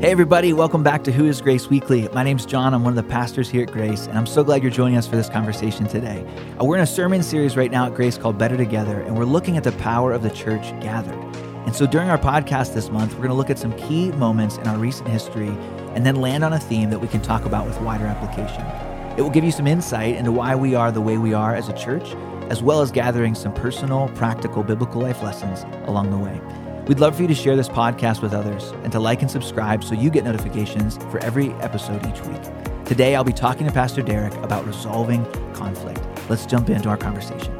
Hey, everybody, welcome back to Who is Grace Weekly. My name's John. I'm one of the pastors here at Grace, and I'm so glad you're joining us for this conversation today. Uh, we're in a sermon series right now at Grace called Better Together, and we're looking at the power of the church gathered. And so during our podcast this month, we're going to look at some key moments in our recent history and then land on a theme that we can talk about with wider application. It will give you some insight into why we are the way we are as a church, as well as gathering some personal, practical, biblical life lessons along the way. We'd love for you to share this podcast with others and to like and subscribe so you get notifications for every episode each week. Today, I'll be talking to Pastor Derek about resolving conflict. Let's jump into our conversation.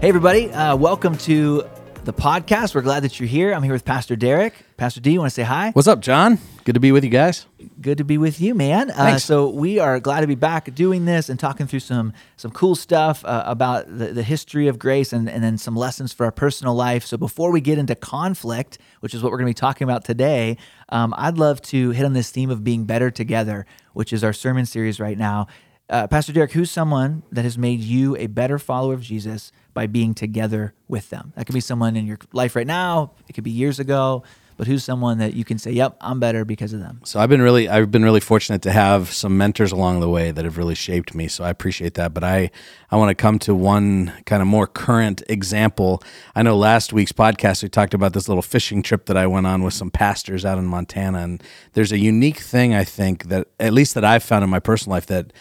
Hey, everybody, uh, welcome to the podcast. We're glad that you're here. I'm here with Pastor Derek. Pastor D, you want to say hi? What's up, John? Good to be with you guys. Good to be with you, man. Uh, so we are glad to be back doing this and talking through some some cool stuff uh, about the, the history of grace and, and then some lessons for our personal life. So before we get into conflict, which is what we're going to be talking about today, um, I'd love to hit on this theme of being better together, which is our sermon series right now. Uh, Pastor Derek, who's someone that has made you a better follower of Jesus by being together with them? That could be someone in your life right now. It could be years ago but who's someone that you can say, "Yep, I'm better because of them." So I've been really, I've been really fortunate to have some mentors along the way that have really shaped me. So I appreciate that. But I, I want to come to one kind of more current example. I know last week's podcast we talked about this little fishing trip that I went on with some pastors out in Montana, and there's a unique thing I think that, at least that I've found in my personal life, that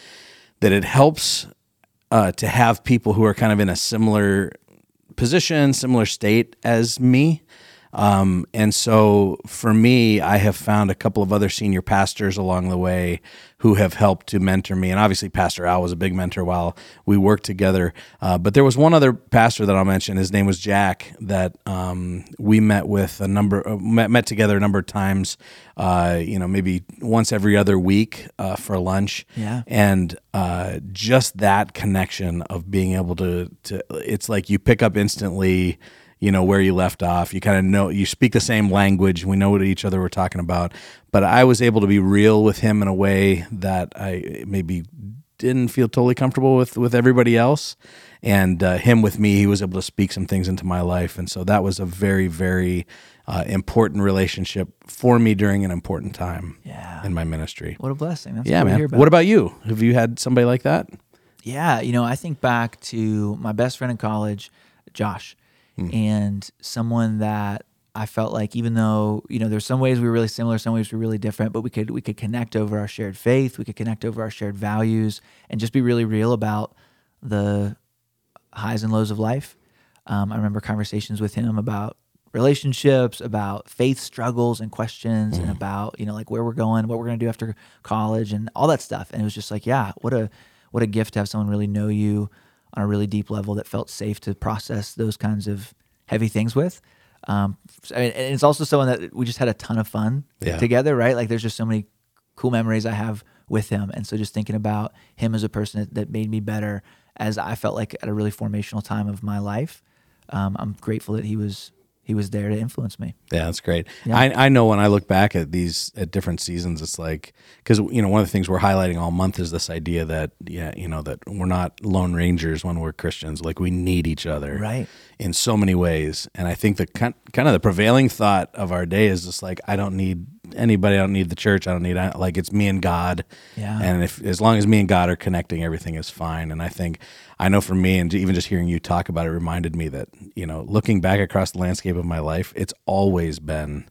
that it helps uh, to have people who are kind of in a similar position, similar state as me. Um, and so for me, I have found a couple of other senior pastors along the way who have helped to mentor me. And obviously, Pastor Al was a big mentor while we worked together. Uh, but there was one other pastor that I'll mention. His name was Jack. That um, we met with a number, uh, met, met together a number of times. Uh, you know, maybe once every other week uh, for lunch. Yeah. And uh, just that connection of being able to, to, it's like you pick up instantly you know where you left off. You kind of know you speak the same language. We know what each other were talking about. But i was able to be real with him in a way that i maybe didn't feel totally comfortable with with everybody else. And uh, him with me he was able to speak some things into my life. And so that was a very very uh, important relationship for me during an important time yeah. in my ministry. What a blessing. That's yeah man. what about you? Have you had somebody like that? Yeah you know i think back to my best friend in college josh mm. and someone that I felt like even though you know there's some ways we were really similar, some ways we were really different, but we could we could connect over our shared faith, we could connect over our shared values, and just be really real about the highs and lows of life. Um, I remember conversations with him about relationships, about faith struggles and questions, mm. and about you know like where we're going, what we're going to do after college, and all that stuff. And it was just like, yeah, what a what a gift to have someone really know you on a really deep level that felt safe to process those kinds of heavy things with. Um, I mean, and it's also someone that we just had a ton of fun yeah. together, right? Like there's just so many cool memories I have with him. And so just thinking about him as a person that, that made me better as I felt like at a really formational time of my life. Um, I'm grateful that he was he was there to influence me. Yeah, that's great. Yeah. I, I know when I look back at these at different seasons, it's like because you know one of the things we're highlighting all month is this idea that yeah you know that we're not lone rangers when we're Christians. Like we need each other, right? In so many ways, and I think the kind of the prevailing thought of our day is just like I don't need anybody. I don't need the church. I don't need like it's me and God. Yeah. And if as long as me and God are connecting, everything is fine. And I think I know for me, and even just hearing you talk about it reminded me that you know, looking back across the landscape of my life, it's always been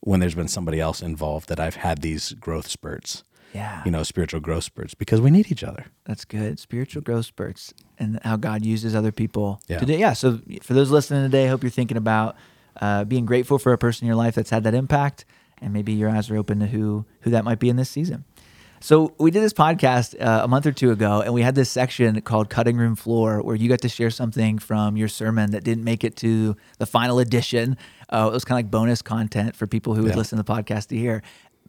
when there's been somebody else involved that I've had these growth spurts. Yeah. You know, spiritual growth spurts because we need each other. That's good. Spiritual growth spurts and how God uses other people yeah. today. Yeah. So for those listening today, I hope you're thinking about uh, being grateful for a person in your life that's had that impact and maybe your eyes are open to who who that might be in this season. So we did this podcast uh, a month or two ago, and we had this section called "Cutting Room Floor," where you got to share something from your sermon that didn't make it to the final edition. Uh, it was kind of like bonus content for people who would yeah. listen to the podcast to hear.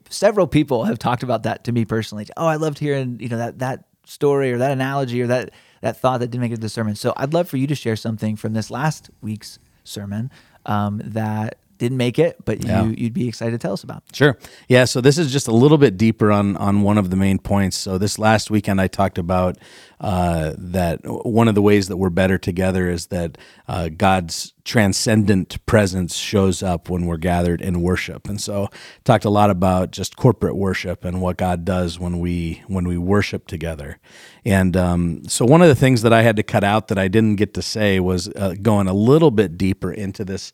Several people have talked about that to me personally. Oh, I loved hearing you know that that story or that analogy or that that thought that didn't make it to the sermon. So I'd love for you to share something from this last week's sermon um, that didn't make it, but Yeah. you you'd be excited to tell us about. Sure. Yeah. So this is just a little bit deeper on on one of the main points. So this last weekend, I talked about uh, that one of the ways that we're better together is that uh, God's transcendent presence shows up when we're gathered in worship. And so talked a lot about just corporate worship and what God does when we when we worship together. And um, so one of the things that I had to cut out that I didn't get to say was uh, going a little bit deeper into this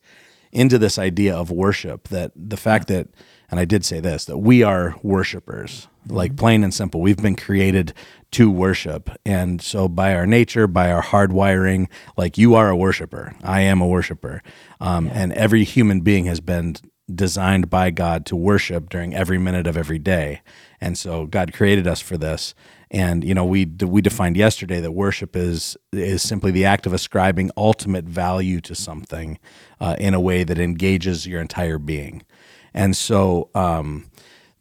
into this idea of worship that the fact that and I did say this that we are worshipers like plain and simple. We've been created to worship. And so by our nature by our hardwiring like you are a worshiper. I am a worshiper. Um, and every human being has been designed by God to worship during every minute of every day. And so God created us for this and you know we we defined yesterday that worship is is simply the act of ascribing ultimate value to something uh, in a way that engages your entire being. And so um,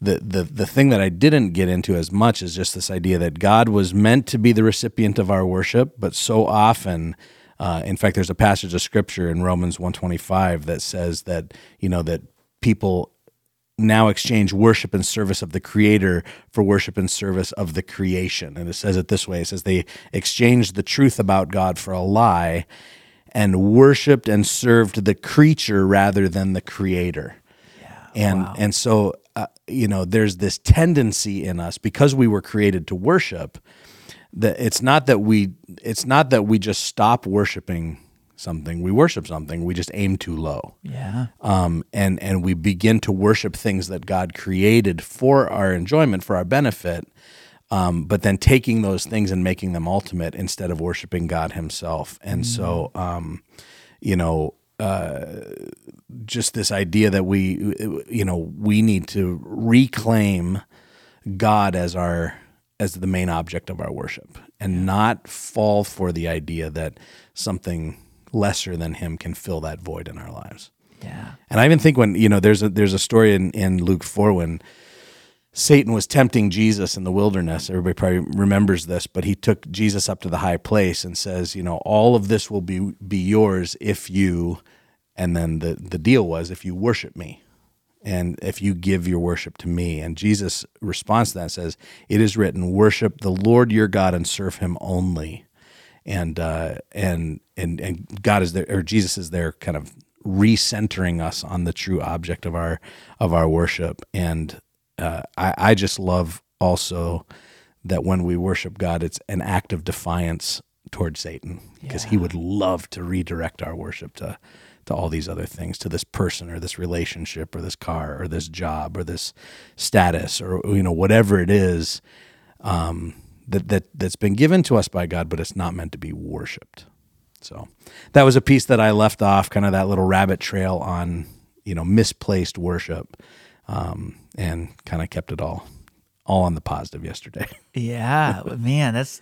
the the the thing that I didn't get into as much is just this idea that God was meant to be the recipient of our worship, but so often. Uh, in fact, there's a passage of scripture in Romans 125 that says that you know that people now exchange worship and service of the creator for worship and service of the creation. And it says it this way it says they exchanged the truth about God for a lie and worshiped and served the creature rather than the creator. Yeah, And and so uh, you know there's this tendency in us because we were created to worship that it's not that we it's not that we just stop worshiping something we worship something we just aim too low Yeah. um, and and we begin to worship things that God created for our enjoyment, for our benefit, um, but then taking those things and making them ultimate instead of worshiping God Himself. And so, um, you know, uh, just this idea that we, you know, we need to reclaim God as our as the main object of our worship, and not fall for the idea that something lesser than Him can fill that void in our lives. Yeah. And I even think when you know there's a there's a story in, in Luke four when Satan was tempting Jesus in the wilderness. Everybody probably remembers this, but he took Jesus up to the high place and says, you know, all of this will be be yours if you and then the the deal was if you worship me and if you give your worship to me. And Jesus responds to that and says, It is written, worship the Lord your God and serve him only. And uh, and and and God is there or Jesus is there kind of recentering us on the true object of our of our worship. And uh, I, I just love also that when we worship God, it's an act of defiance towards Satan because he would love to redirect our worship to to all these other things, to this person or this relationship or this car or this job or this status or you know whatever it is um, that that that's been given to us by God, but it's not meant to be worshipped. So that was a piece that I left off, kind of that little rabbit trail on you know misplaced worship, um, and kind of kept it all all on the positive yesterday. Yeah, but man, that's.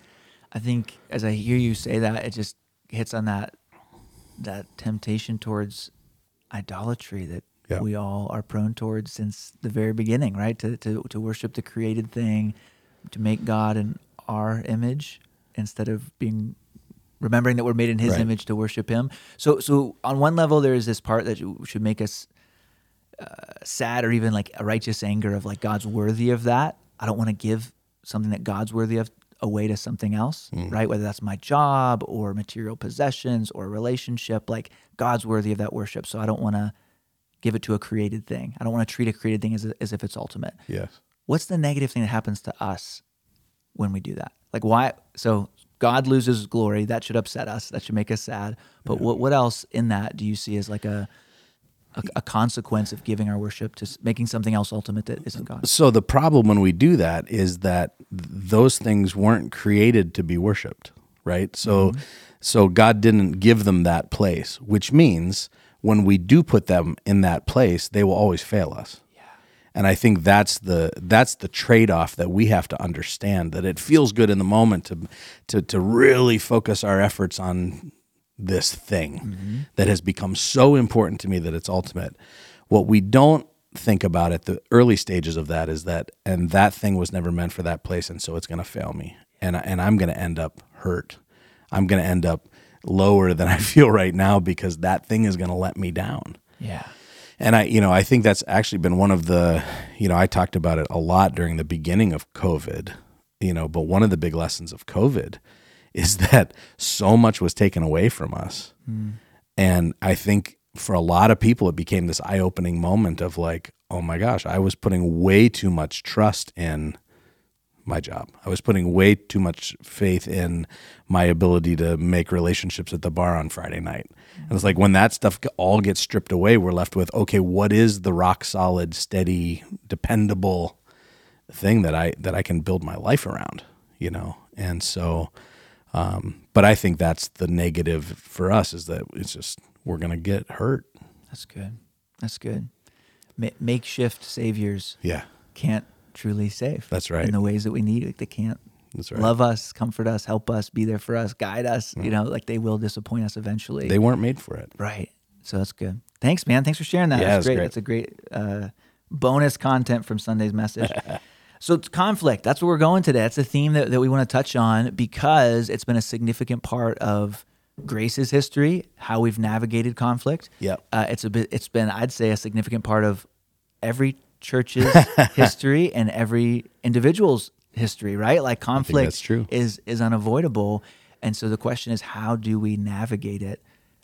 I think as I hear you say that, it just hits on that that temptation towards idolatry that Yeah. we all are prone towards since the very beginning, right? To to to worship the created thing, to make God in our image instead of being remembering that we're made in His Right. image to worship Him. So so on one level, there is this part that should make us uh, sad or even like a righteous anger of like God's worthy of that. I don't want to give something that God's worthy of away to something else, mm. right? Whether that's my job or material possessions or a relationship, like God's worthy of that worship. So I don't want to give it to a created thing. I don't want to treat a created thing as, as if it's ultimate. Yes. What's the negative thing that happens to us when we do that? Like why? So God loses glory. That should upset us. That should make us sad. But what what else in that do you see as like a a, a consequence of giving our worship to making something else ultimate that isn't God? So the problem when we do that is that those things weren't created to be worshipped, right? So mm-hmm. so God didn't give them that place, which means when we do put them in that place, they will always fail us. And I think that's the that's the trade-off that we have to understand that it feels good in the moment to to to really focus our efforts on this thing mm-hmm. that has become so important to me that it's ultimate. What we don't think about at the early stages of that is that and that thing was never meant for that place and so it's going to fail me. And and I'm going to end up hurt. I'm going to end up lower than I feel right now because that thing is going to let me down. Yeah. And I, you know, I think that's actually been one of the, you know, I talked about it a lot during the beginning of COVID, you know, but one of the big lessons of COVID is that so much was taken away from us. Mm. And I think for a lot of people, it became this eye opening moment of like, oh my gosh, I was putting way too much trust in my job. I was putting way too much faith in my ability to make relationships at the bar on Friday night. And it's like when that stuff all gets stripped away, we're left with okay, what is the rock solid, steady, dependable thing that I that I can build my life around, you know? And so um, but I think that's the negative for us is that it's just we're going to get hurt. That's good. That's good. Ma- makeshift saviors. Yeah. Can't truly safe. That's right. In the ways that we need. it, They can't That's right. love us, comfort us, help us, be there for us, guide us. You know, like they will disappoint us eventually. They weren't made for it. Right. So that's good. Thanks, man. Thanks for sharing that. Yeah, that's great. great. That's a great uh, bonus content from Sunday's message. so it's conflict. That's where we're going today. That's a theme that, that we want to touch on because it's been a significant part of Grace's history, how we've navigated conflict. Yeah, Uh, it's a bit. It's been, I'd say, a significant part of every church's history and every individual's history. Right? Like conflict is is unavoidable, and so the question is, how do we navigate it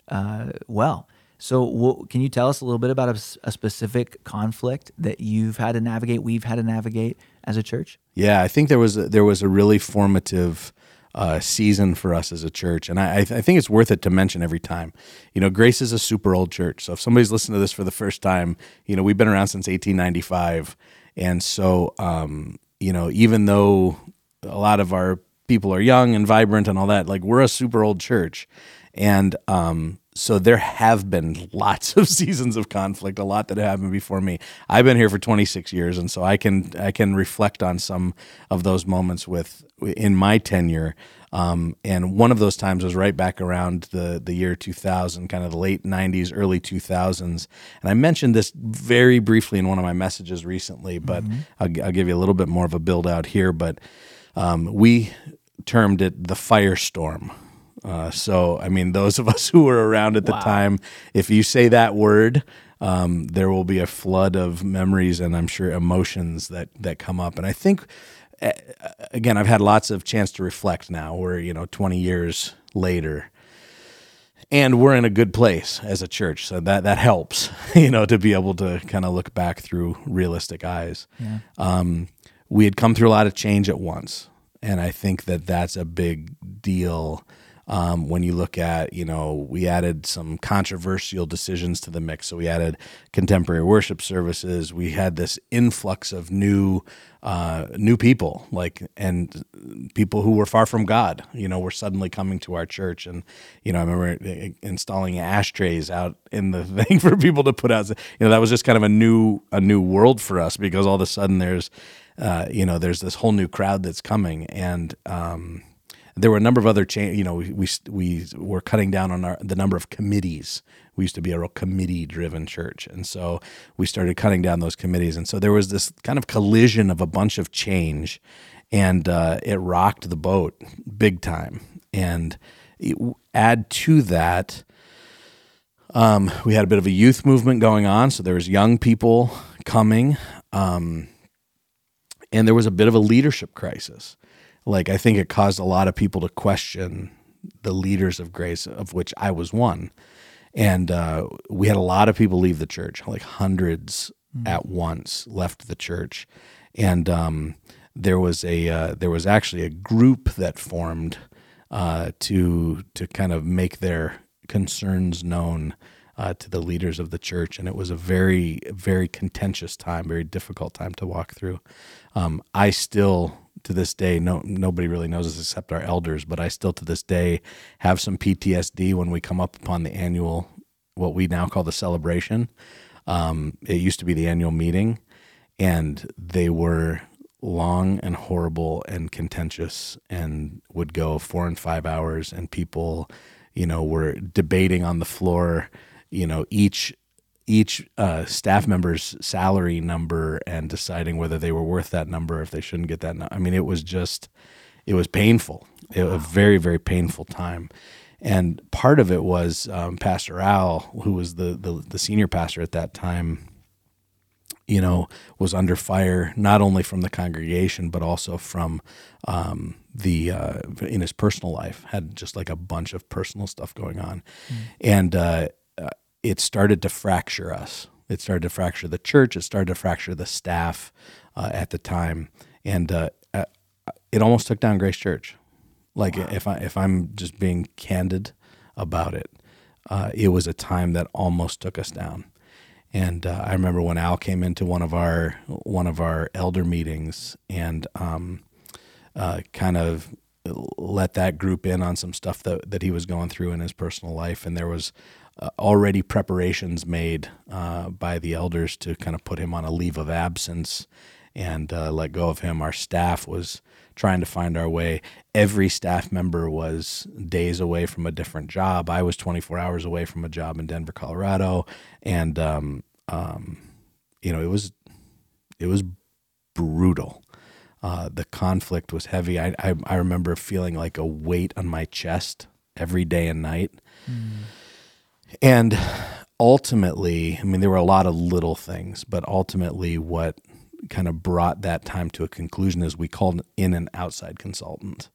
uh, well? So, can you tell us a little bit about a specific conflict that you've had to navigate, we've had to navigate as a church? Yeah, I think there was a, there was a really formative uh, season for us as a church, and I, I th- I think it's worth it to mention every time. You know, Grace is a super old church, so if somebody's listening to this for the first time, you know, we've been around since 1895, and so um, you know, even though a lot of our people are young and vibrant and all that, like we're a super old church, and um, so there have been lots of seasons of conflict, a lot that happened before me. I've been here for 26 years, and so I can I can reflect on some of those moments with in my tenure. Um, and one of those times was right back around the the year 2000, kind of the late 90s, early 2000s. And I mentioned this very briefly in one of my messages recently, but I'll, I'll give you a little bit more of a build out here. But um, we termed it the firestorm. Uh, so, I mean, those of us who were around at the time, if you say that word, um, there will be a flood of memories and I'm sure emotions that that come up. And I think, again, I've had lots of chance to reflect now. We're you know 20 years later, and we're in a good place as a church, so that that helps, you know, to be able to kind of look back through realistic eyes. Yeah. Um, we had come through a lot of change at once, and I think that that's a big deal. Um, when you look at, you know, we added some controversial decisions to the mix. So we added contemporary worship services. We had this influx of new, uh, new people, like and people who were far from God. You know, were suddenly coming to our church, and you know, I remember installing ashtrays out in the thing for people to put out. You know, that was just kind of a new, a new world for us because all of a sudden there's, uh, you know, there's this whole new crowd that's coming, and um, there were a number of other change. You know, we, we we were cutting down on our the number of committees. We used to be a real committee driven church, and so we started cutting down those committees. And so there was this kind of collision of a bunch of change, and uh, it rocked the boat big time. And it, add to that, um, we had a bit of a youth movement going on. So there was young people coming, um, and there was a bit of a leadership crisis like I think it caused a lot of people to question the leaders of grace, of which I was one. And uh, we had a lot of people leave the church, like hundreds mm. at once left the church, and um, there was a uh, there was actually a group that formed uh, to to kind of make their concerns known uh, to the leaders of the church, and it was a very very contentious time, very difficult time to walk through. Um, I still to this day, no nobody really knows this except our elders, but I still to this day have some PTSD when we come up upon the annual, what we now call the celebration. Um, it used to be the annual meeting, and they were long and horrible and contentious, and would go four and five hours, and people, you know, were debating on the floor, you know, each each uh, staff member's salary number and deciding whether they were worth that number, if they shouldn't get that. number. I mean, it was just, it was painful. It was a very, very painful time. And part of it was um, Pastor Al, who was the, the the senior pastor at that time. You know, was under fire not only from the congregation but also from um, the uh, in his personal life. Had just like a bunch of personal stuff going on, and uh, uh, it started to fracture us. It started to fracture the church. It started to fracture the staff uh, at the time, and uh, uh, it almost took down Grace Church. Like if I if I'm just being candid about it, uh, it was a time that almost took us down. And uh, I remember when Al came into one of our one of our elder meetings and um, uh, kind of let that group in on some stuff that that he was going through in his personal life, and there was already preparations made uh, by the elders to kind of put him on a leave of absence and uh, let go of him. Our staff was trying to find our way. Every staff member was days away from a different job. I was 24 hours away from a job in Denver, Colorado, and um, um, you know it was it was brutal. Uh, the conflict was heavy. I, I I remember feeling like a weight on my chest every day and night. And ultimately, I mean, there were a lot of little things, but ultimately, what kind of brought that time to a conclusion is we called in an outside consultant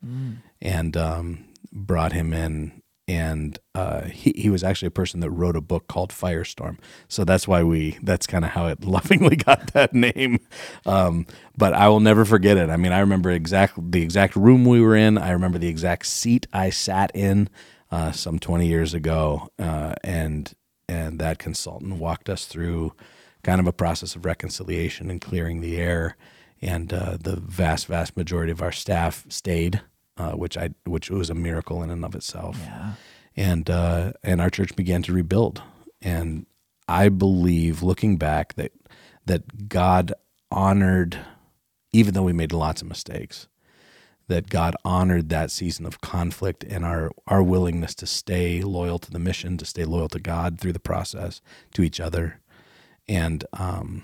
and um, brought him in. And uh, he, he was actually a person that wrote a book called Firestorm. So that's why we, that's kind of how it lovingly got that name. Um, but I will never forget it. I mean, I remember exactly the exact room we were in. I remember the exact seat I sat in uh, some 20 years ago. Uh, and, and that consultant walked us through kind of a process of reconciliation and clearing the air. And uh, the vast, vast majority of our staff stayed, uh, which I which was a miracle in and of itself. Yeah. And uh, and our church began to rebuild. And I believe, looking back, that that God honored, even though we made lots of mistakes, that God honored that season of conflict and our our willingness to stay loyal to the mission, to stay loyal to God through the process, to each other, and um,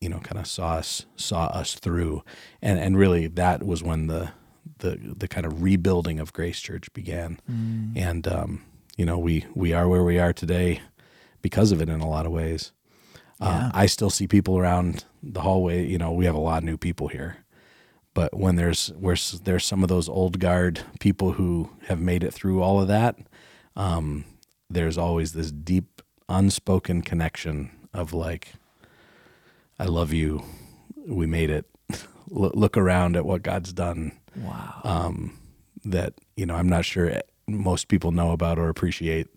you know, kind of saw us saw us through, and and really that was when the the the kind of rebuilding of Grace Church began, and um, you know we we are where we are today because of it in a lot of ways. Uh, I still see people around the hallway. You know, we have a lot of new people here, but when there's where there's some of those old guard people who have made it through all of that, um, there's always this deep unspoken connection of like, I love you. We made it. Look look around at what God's done. Wow. Um, that you know, I'm not sure most people know about or appreciate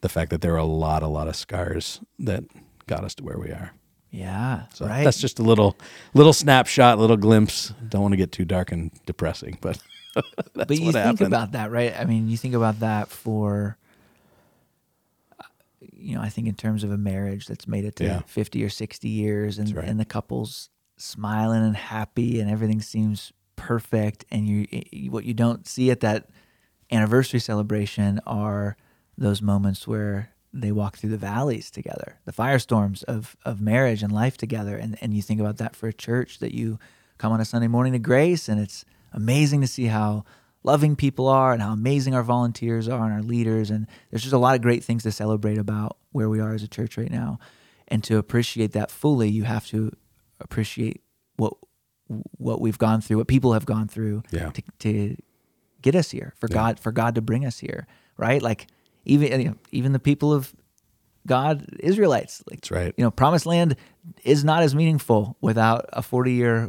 the fact that there are a lot, a lot of scars that got us to where we are. Yeah. So right. that's just a little, little snapshot, little glimpse. Don't want to get too dark and depressing, but that's but you think happened. about that, right? I mean, you think about that for, uh, you know, I think in terms of a marriage that's made it to Yeah. 50 or 60 years and, right. and the couple's smiling and happy and everything seems perfect. And you, what you don't see at that anniversary celebration are those moments where they walk through the valleys together, the firestorms of, of marriage and life together. And, and you think about that for a church that you come on a Sunday morning to grace, and it's amazing to see how loving people are and how amazing our volunteers are and our leaders. And there's just a lot of great things to celebrate about where we are as a church right now. And to appreciate that fully, you have to appreciate what what we've gone through, what people have gone through Yeah. to, to get us here for God for God to bring us here, right? Like even even the people of God, Israelites, like That's right. you know, promised land is not as meaningful without a 40 year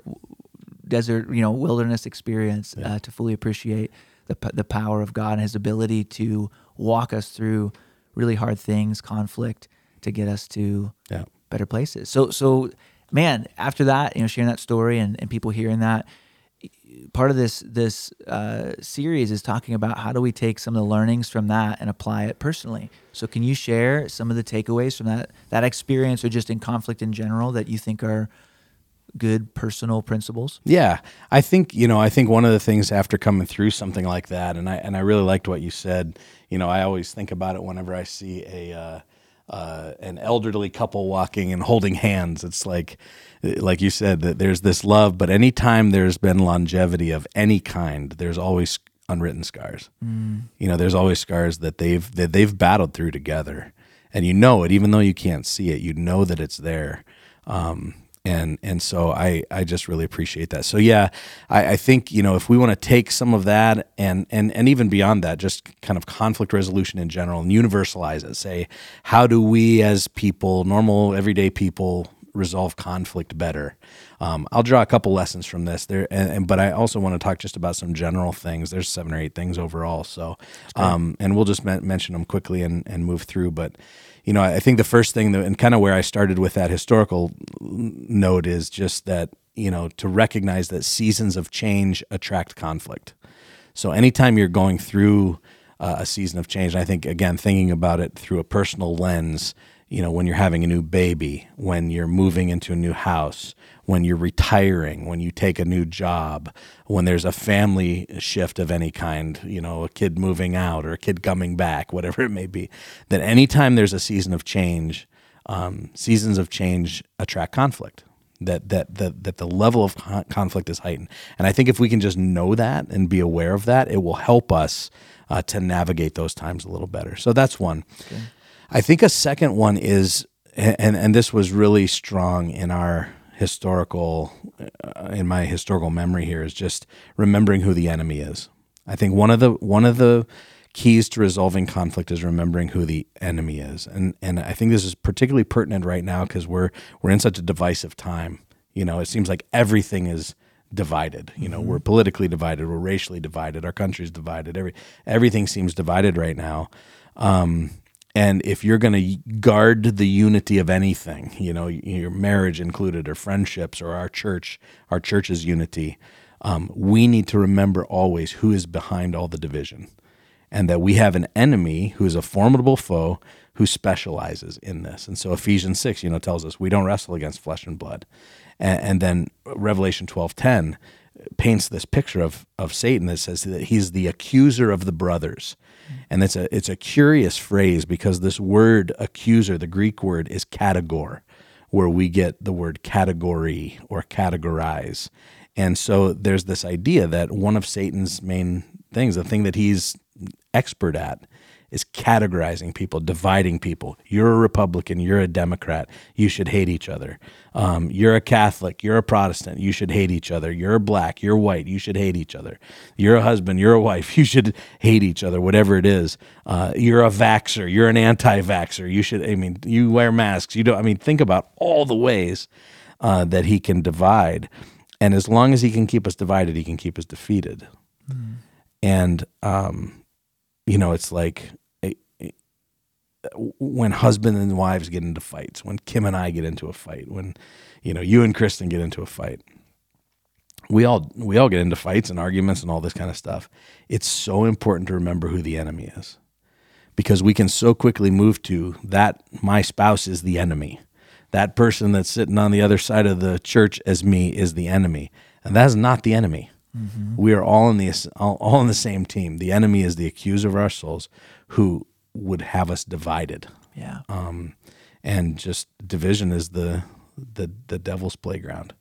desert, you know, wilderness experience uh, to fully appreciate the, the power of God and his ability to walk us through really hard things, conflict to get us to Yeah. better places. So, so man, after that, you know, sharing that story and, and people hearing that, part of this this uh, series is talking about how do we take some of the learnings from that and apply it personally. So, can you share some of the takeaways from that that experience, or just in conflict in general, that you think are good personal principles? Yeah, I think you know. I think one of the things after coming through something like that, and I and I really liked what you said. You know, I always think about it whenever I see a uh, uh, an elderly couple walking and holding hands. It's like, like you said, that there's this love, but anytime there's been longevity of any kind, there's always unwritten scars. Mm. You know, there's always scars that they've that they've battled through together, and you know it, even though you can't see it. You know that it's there. Um, and and so I I just really appreciate that. So yeah, I, I think you know if we want to take some of that and and and even beyond that, just kind of conflict resolution in general and universalize it. Say, how do we as people, normal everyday people, resolve conflict better. Um, I'll draw a couple lessons from this there, and, and, but I also want to talk just about some general things. There's seven or eight things overall, so um, and we'll just mention them quickly and, and move through. But you know, I think the first thing that, and kind of where I started with that historical note is just that you know to recognize that seasons of change attract conflict. So anytime you're going through uh, a season of change, I think again thinking about it through a personal lens you know, when you're having a new baby, when you're moving into a new house, when you're retiring, when you take a new job, when there's a family shift of any kind, you know, a kid moving out or a kid coming back, whatever it may be, that anytime there's a season of change, um, seasons of change attract conflict. That, that that that the level of conflict is heightened, and I think if we can just know that and be aware of that, it will help us uh, to navigate those times a little better. So that's one. Okay. I think a second one is, and and this was really strong in our historical, uh, in my historical memory here, is just remembering who the enemy is. I think one of the one of the keys to resolving conflict is remembering who the enemy is, and and I think this is particularly pertinent right now because we're we're in such a divisive time. You know, it seems like everything is divided. You know, mm-hmm. we're politically divided, we're racially divided, our country's divided. Every everything seems divided right now. Um, and if you're going to guard the unity of anything, you know, your marriage included, or friendships, or our church, our church's unity, um, we need to remember always who is behind all the division, and that we have an enemy who is a formidable foe who specializes in this. And so Ephesians six, you know, tells us we don't wrestle against flesh and blood, and, and then Revelation twelve ten paints this picture of of Satan that says that he's the accuser of the brothers and it's a it's a curious phrase because this word accuser, the Greek word is kategor, where we get the word category or categorize. And so there's this idea that one of Satan's main things, the thing that he's expert at, is categorizing people, dividing people. You're a Republican, you're a Democrat, you should hate each other. Um, you're a Catholic, you're a Protestant, you should hate each other. You're black, you're white, you should hate each other. You're a husband, you're a wife, you should hate each other, whatever it is. Uh, you're a vaxer, you're an anti vaxer, you should, I mean, you wear masks, you don't, I mean, think about all the ways uh, that he can divide. And as long as he can keep us divided, he can keep us defeated. Mm. And, um, you know, it's like eh, eh, when husband and wives get into fights, when Kim and I get into a fight, when you know you and Kristen get into a fight. We all we all get into fights and arguments and all this kind of stuff. It's so important to remember who the enemy is. Because we can so quickly move to that my spouse is the enemy. That person that's sitting on the other side of the church as me is the enemy. And that is not the enemy. Mm-hmm. We are all in the all, all in the same team. The enemy is the accuser of our souls who would have us divided. Yeah. Um, and just division is the the the devil's playground.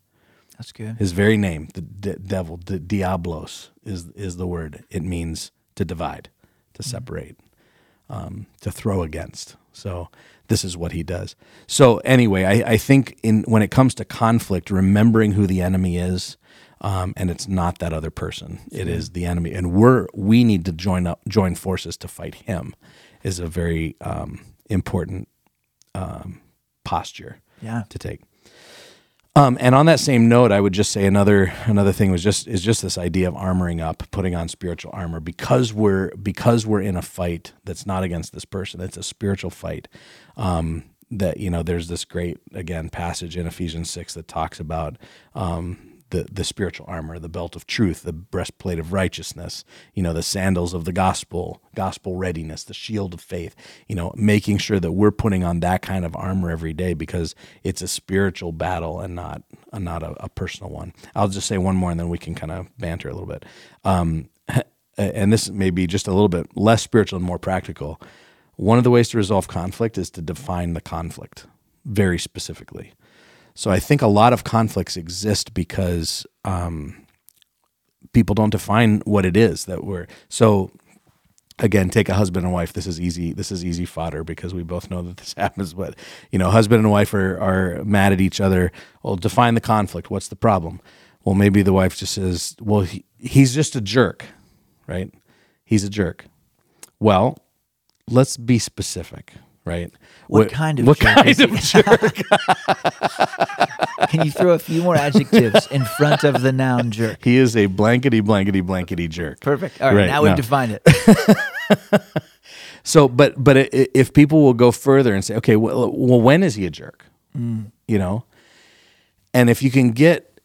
That's good. His very name, the de- devil, the diablos, is is the word. It means to divide, to mm-hmm. separate, um, to throw against. So this is what he does. So anyway, I, I think in when it comes to conflict, remembering who the enemy is, um, and it's not that other person. It is the enemy, and we're we need to join up, join forces to fight him is a very um, important um, posture yeah. to take. Um, and on that same note, I would just say another another thing was just is just this idea of armoring up, putting on spiritual armor because we're because we're in a fight that's not against this person. It's a spiritual fight. Um, that you know, there's this great again passage in Ephesians six that talks about um, the the spiritual armor, the belt of truth, the breastplate of righteousness, you know, the sandals of the gospel, gospel readiness, the shield of faith, you know, making sure that we're putting on that kind of armor every day because it's a spiritual battle and not not a, a, personal one. I'll just say one more and then we can kind of banter a little bit. Um, and this may be just a little bit less spiritual and more practical. One of the ways to resolve conflict is to define the conflict very specifically. So I think a lot of conflicts exist because um, people don't define what it is that we're so again take a husband and wife. This is easy this is easy fodder because we both know that this happens but you know husband and wife are, are mad at each other. Well define the conflict. What's the problem? Well maybe the wife just says well he, he's just a jerk right? He's a jerk. Well let's be specific right What kind of what jerk kind is he? of jerk Can you throw a few more adjectives in front of the noun jerk? he is a blankety blankety blankety jerk Perfect. All right, Right, now we've defined it. So, but but if people will go further and say, okay, well, well when is he a jerk? Mm. You know, and if you can get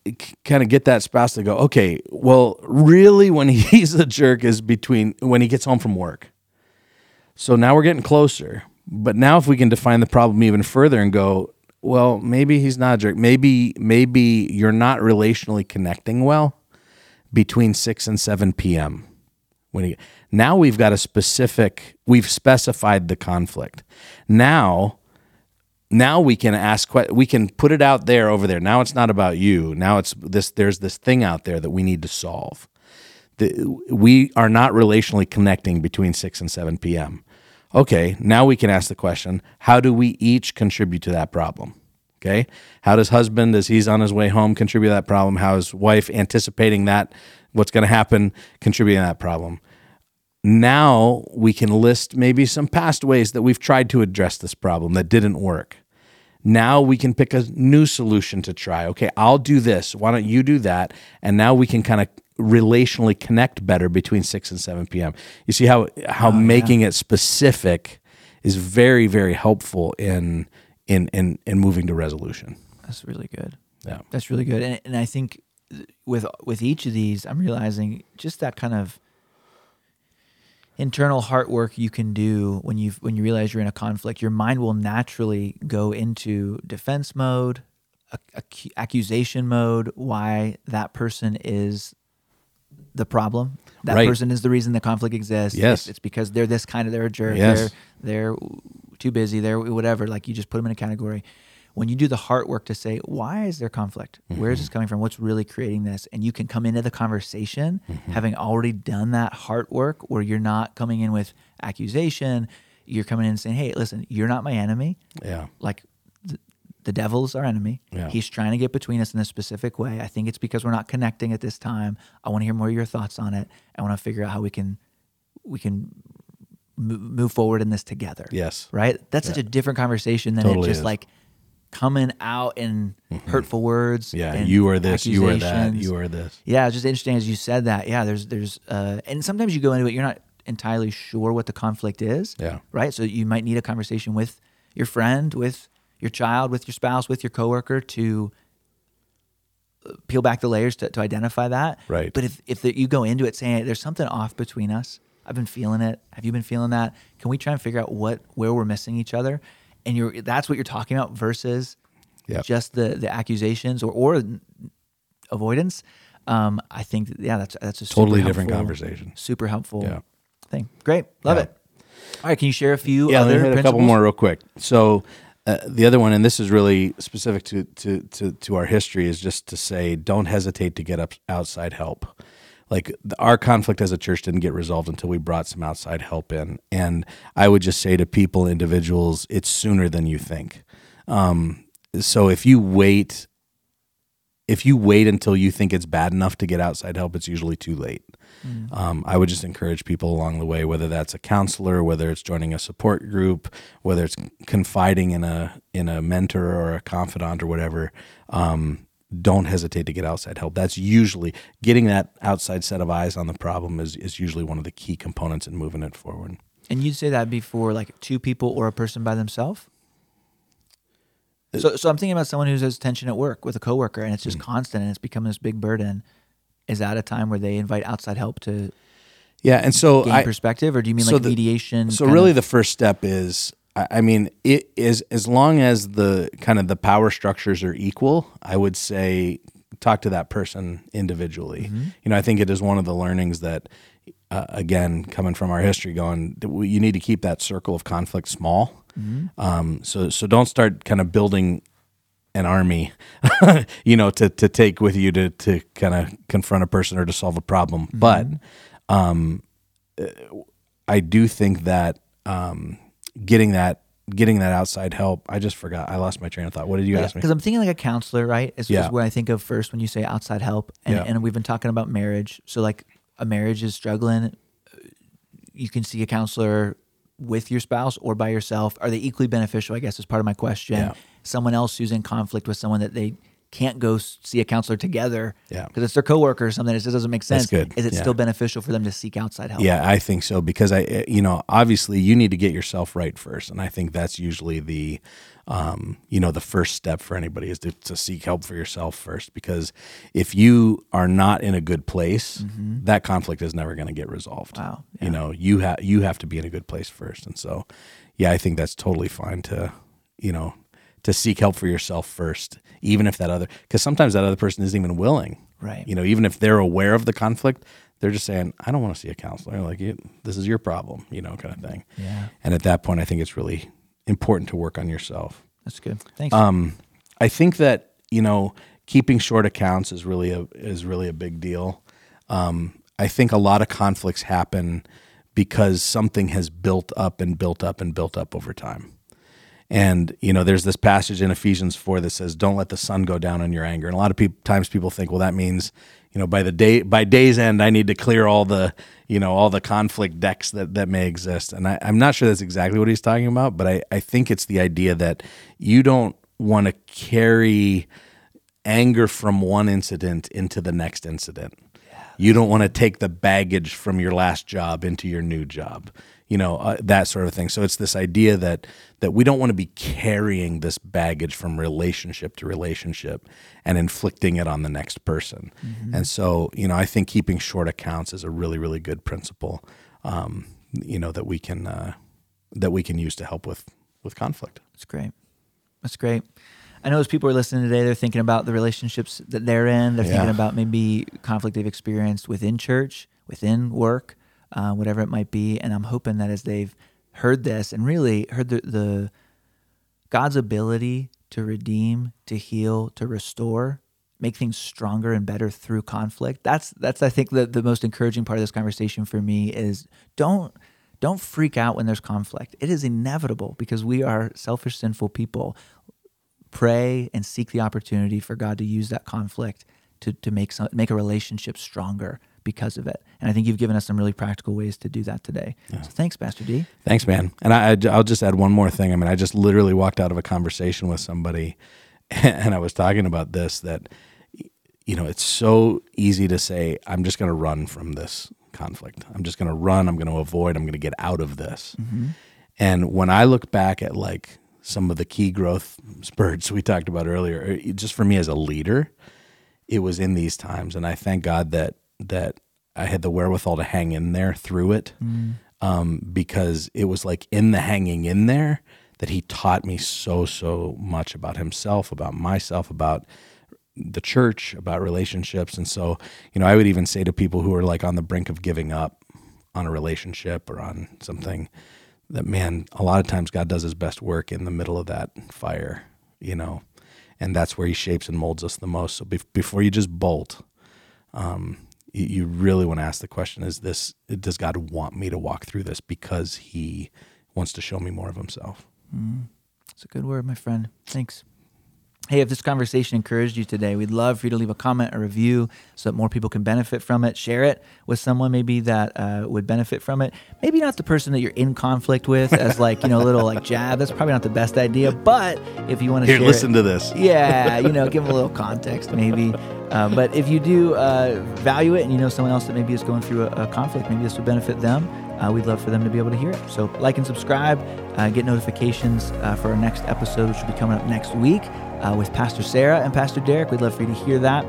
kind of get that spouse to go, okay, well, really, when he's a jerk is between when he gets home from work. So now we're getting closer. But now, if we can define the problem even further and go, well, maybe he's not a jerk. Maybe maybe you're not relationally connecting well between six and seven p.m when he, now we've got a specific we've specified the conflict. Now now we can ask we can put it out there over there. Now it's not about you. Now it's this there's this thing out there that we need to solve. The, we are not relationally connecting between 6 and 7 p.m okay now we can ask the question how do we each contribute to that problem okay how does husband as he's on his way home contribute to that problem how is wife anticipating that what's going to happen contributing to that problem now we can list maybe some past ways that we've tried to address this problem that didn't work. Now we can pick a new solution to try. Okay, I'll do this. Why don't you do that? And now we can kind of relationally connect better between 6 and 7 p.m. You see how how oh, making it specific is very very helpful in in in in moving to resolution. That's really good. Yeah. That's really good. And, and I think with with each of these, I'm realizing just that kind of internal heart work you can do when you when you realize you're in a conflict. Your mind will naturally go into defense mode, ac- ac- accusation mode. Why that person is the problem. That Right. person is the reason the conflict exists. Yes. It's, it's because they're this kind of they're a jerk. Yes. They're they're too busy. They're whatever. Like you just put them in a category. When you do the heart work to say, why is there conflict? Where is mm-hmm. this coming from? What's really creating this? And you can come into the conversation mm-hmm. having already done that heart work where you're not coming in with accusation. You're coming in saying, hey, listen, you're not my enemy Yeah. like the, devil's our enemy. Yeah. He's trying to get between us in a specific way. I think it's because we're not connecting at this time. I want to hear more of your thoughts on it. I want to figure out how we can we can move forward in this together. Yes. Right? That's such a different conversation than Totally it just is. like coming out in hurtful words. Yeah, and you are this, you are that, you are this. Yeah, it's just interesting as you said that. Yeah, there's there's uh, and sometimes you go into it, you're not entirely sure what the conflict is. Yeah. Right. So you might need a conversation with your friend, with your child, with your spouse, with your coworker to peel back the layers to, to identify that. Right. But if if the, you go into it saying there's something off between us, I've been feeling it. Have you been feeling that? Can we try and figure out what where we're missing each other? And you're that's what you're talking about versus Yep. just the the accusations or or avoidance. Um, I think that, yeah, that's that's a Totally different helpful- conversation. Super helpful Yeah. thing. Great, love Yeah. it. All right, can you share a few yeah, other hit a couple more real quick. So uh, the other one, and this is really specific to, to to to our history, is just to say don't hesitate to get up outside help. Like the, our conflict as a church didn't get resolved until we brought some outside help in, and I would just say to people, individuals, it's sooner than you think. Um, so if you wait, if you wait until you think it's bad enough to get outside help, it's usually too late. Um, I would just encourage people along the way, whether that's a counselor, whether it's joining a support group, whether it's confiding in a in a mentor or a confidant or whatever. Um, don't hesitate to get outside help. That's usually getting that outside set of eyes on the problem is is usually one of the key components in moving it forward. And you'd say that before like two people or a person by themselves. So, so I'm thinking about someone who has tension at work with a coworker, and it's just constant, and it's becoming this big burden. Is that a time where they invite outside help to Yeah, and so gain I, perspective, or do you mean so like the- mediation? So really, of- the first step is, I I mean, it is as long as the kind of the power structures are equal. I would say talk to that person individually. Mm-hmm. You know, I think it is one of the learnings that, uh, again, coming from our history, going, you need to keep that circle of conflict small. Mm-hmm. Um, so so don't start kind of building an army, you know, to to take with you to to kind of confront a person or to solve a problem. Mm-hmm. But um, I do think that um, getting that getting that outside help. I just forgot. I lost my train of thought. What did you yeah, ask me? Because I'm thinking like a counselor, right? Is, yeah. is what I think of first when you say outside help. And, yeah. and we've been talking about marriage. So like a marriage is struggling. You can see a counselor with your spouse or by yourself. Are they equally beneficial? I guess is part of my question. Yeah. Someone else who's in conflict with someone that they can't go see a counselor together yeah. because it's their coworker or something. It just doesn't make sense. That's good. Is it yeah. still beneficial for them to seek outside help? Yeah, I think so because I, eh, you know, obviously you need to get yourself right first, and I think that's usually the, um, you know, the first step for anybody is to, to, seek help for yourself first because if you are not in a good place, mm-hmm. that conflict is never going to get resolved. Wow. Yeah. You know, you have you have to be in a good place first, and so, yeah, I think that's totally fine to, you know, to seek help for yourself first, even if that other, because sometimes that other person isn't even willing. Right. You know, even if they're aware of the conflict, they're just saying, I don't want to see a counselor. Like, this is your problem, you know, kind of thing. Yeah. And at that point, I think it's really important to work on yourself. That's good. Thanks. Um, I think that, you know, keeping short accounts is really a, is really a big deal. Um, I think a lot of conflicts happen because something has built up and built up and built up over time. And you know, there's this passage in Ephesians four that says, "Don't let the sun go down on your anger." And a lot of pe- times people think, well, that means you know by the day by day's end, I need to clear all the you know all the conflict decks that that may exist. And I, I'm not sure that's exactly what he's talking about, but I, I think it's the idea that you don't want to carry anger from one incident into the next incident. You don't want to take the baggage from your last job into your new job you know uh, that sort of thing. So it's this idea that that we don't want to be carrying this baggage from relationship to relationship and inflicting it on the next person. Mm-hmm. and so you know i think keeping short accounts is a really really good principle um, you know that we can uh, that we can use to help with with conflict. That's great. That's great I know as people are listening today, they're thinking about the relationships that they're in. They're yeah. thinking about maybe conflict they've experienced within church, within work, uh, whatever it might be. And I'm hoping that as they've heard this and really heard the, the God's ability to redeem, to heal, to restore, make things stronger and better through conflict. That's that's I think the, the most encouraging part of this conversation for me is don't don't freak out when there's conflict. It is inevitable because we are selfish, sinful people. Pray and seek the opportunity for God to use that conflict to, to make some, make a relationship stronger because of it. And I think you've given us some really practical ways to do that today. Yeah. So thanks, Pastor D. Thanks, man. And I, I'll just add one more thing. I mean, I just literally walked out of a conversation with somebody, and I was talking about this that, you know, it's so easy to say, I'm just going to run from this conflict. I'm just going to run. I'm going to avoid. I'm going to get out of this. Mm-hmm. And when I look back at like some of the key growth spurts we talked about earlier, just for me as a leader, it was in these times. And I thank God that that I had the wherewithal to hang in there through it mm. um, because it was like in the hanging in there that he taught me so, so much about himself, about myself, about the church, about relationships. And so, you know, I would even say to people who are like on the brink of giving up on a relationship or on something that, man, a lot of times God does his best work in the middle of that fire, you know, and that's where he shapes and molds us the most. So be- before you just bolt, um, you really want to ask the question is this does god want me to walk through this because he wants to show me more of himself mm. that's a good word my friend thanks Hey, if this conversation encouraged you today, we'd love for you to leave a comment, a review, so that more people can benefit from it. Share it with someone maybe that uh, would benefit from it. Maybe not the person that you're in conflict with, as like you know, a little like jab. That's probably not the best idea. But if you want to here, listen it, to this. Yeah, you know, give them a little context maybe. Uh, but if you do uh, value it, and you know someone else that maybe is going through a, a conflict, maybe this would benefit them. Uh, we'd love for them to be able to hear it. So, like and subscribe, uh, get notifications uh, for our next episode, which will be coming up next week uh, with Pastor Sarah and Pastor Derek. We'd love for you to hear that.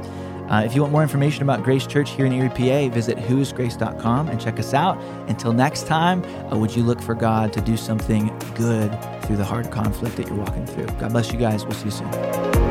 Uh, if you want more information about Grace Church here in Erie, PA, visit whoisgrace.com and check us out. Until next time, uh, would you look for God to do something good through the hard conflict that you're walking through? God bless you guys. We'll see you soon.